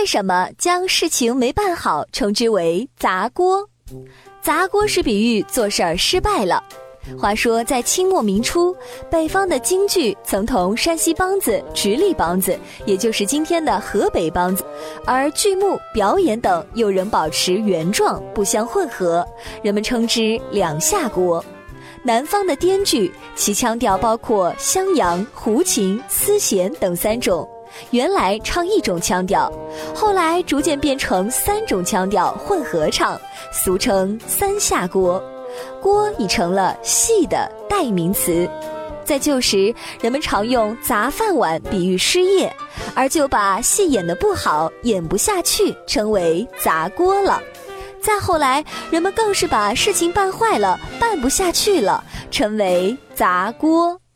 为什么将事情没办好称之为砸锅？砸锅是比喻做事儿失败了。话说，在清末明初，北方的京剧曾同山西梆子、直隶梆子，也就是今天的河北梆子，而剧目、表演等又仍保持原状，不相混合，人们称之两下锅。南方的滇剧，其腔调包括襄阳、胡琴、丝弦等三种，原来唱一种腔调，后来逐渐变成三种腔调混合唱，俗称三下锅。锅已成了戏的代名词，在旧时，人们常用砸饭碗比喻失业，而就把戏演得不好、演不下去称为砸锅了。再后来，人们更是把事情办坏了、办不下去了，称为砸锅。